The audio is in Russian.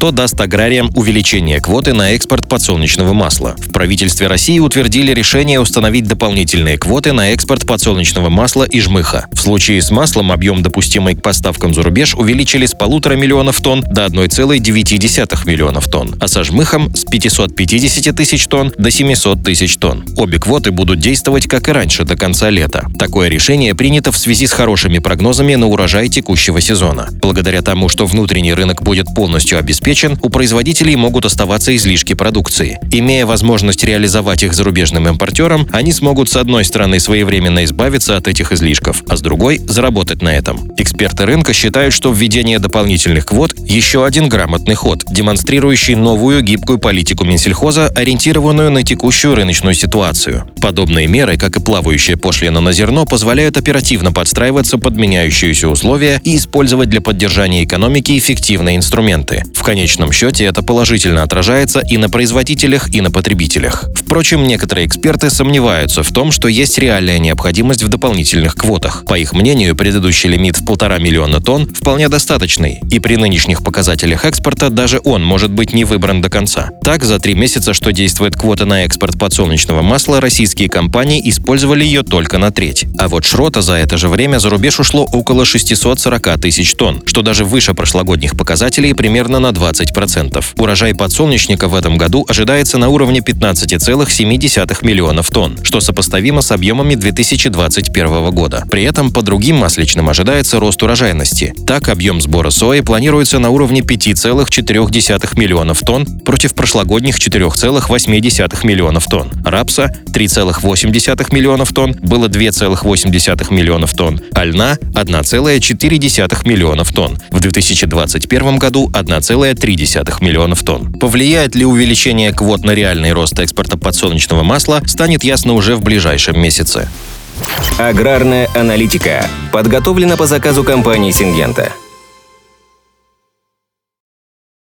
что даст аграриям увеличение квоты на экспорт подсолнечного масла. В правительстве России утвердили решение установить дополнительные квоты на экспорт подсолнечного масла и жмыха. В случае с маслом объем, допустимый к поставкам за рубеж, увеличили с полутора миллионов тонн до 1,9 миллионов тонн, а со жмыхом с 550 тысяч тонн до 700 тысяч тонн. Обе квоты будут действовать, как и раньше, до конца лета. Такое решение принято в связи с хорошими прогнозами на урожай текущего сезона. Благодаря тому, что внутренний рынок будет полностью обеспечен, обеспечен, у производителей могут оставаться излишки продукции. Имея возможность реализовать их зарубежным импортерам, они смогут с одной стороны своевременно избавиться от этих излишков, а с другой – заработать на этом. Эксперты рынка считают, что введение дополнительных квот – еще один грамотный ход, демонстрирующий новую гибкую политику Минсельхоза, ориентированную на текущую рыночную ситуацию. Подобные меры, как и плавающая пошлина на зерно, позволяют оперативно подстраиваться под меняющиеся условия и использовать для поддержания экономики эффективные инструменты. В конечном счете это положительно отражается и на производителях, и на потребителях. Впрочем, некоторые эксперты сомневаются в том, что есть реальная необходимость в дополнительных квотах. По их мнению, предыдущий лимит в полтора миллиона тонн вполне достаточный, и при нынешних показателях экспорта даже он может быть не выбран до конца. Так, за три месяца, что действует квота на экспорт подсолнечного масла, российские компании использовали ее только на треть. А вот шрота за это же время за рубеж ушло около 640 тысяч тонн, что даже выше прошлогодних показателей примерно на 20%. Урожай подсолнечника в этом году ожидается на уровне 15,7 миллионов тонн, что сопоставимо с объемами 2021 года. При этом по другим масличным ожидается рост урожайности. Так, объем сбора сои планируется на уровне 5,4 миллионов тонн против прошлогодних 4,8 миллионов тонн. Рапса 3,8 миллионов тонн было 2,8 миллионов тонн, а льна 1,4 миллионов тонн. В 2021 году 1,1 1,3 миллионов тонн. Повлияет ли увеличение квот на реальный рост экспорта подсолнечного масла, станет ясно уже в ближайшем месяце. Аграрная аналитика подготовлена по заказу компании «Сингента».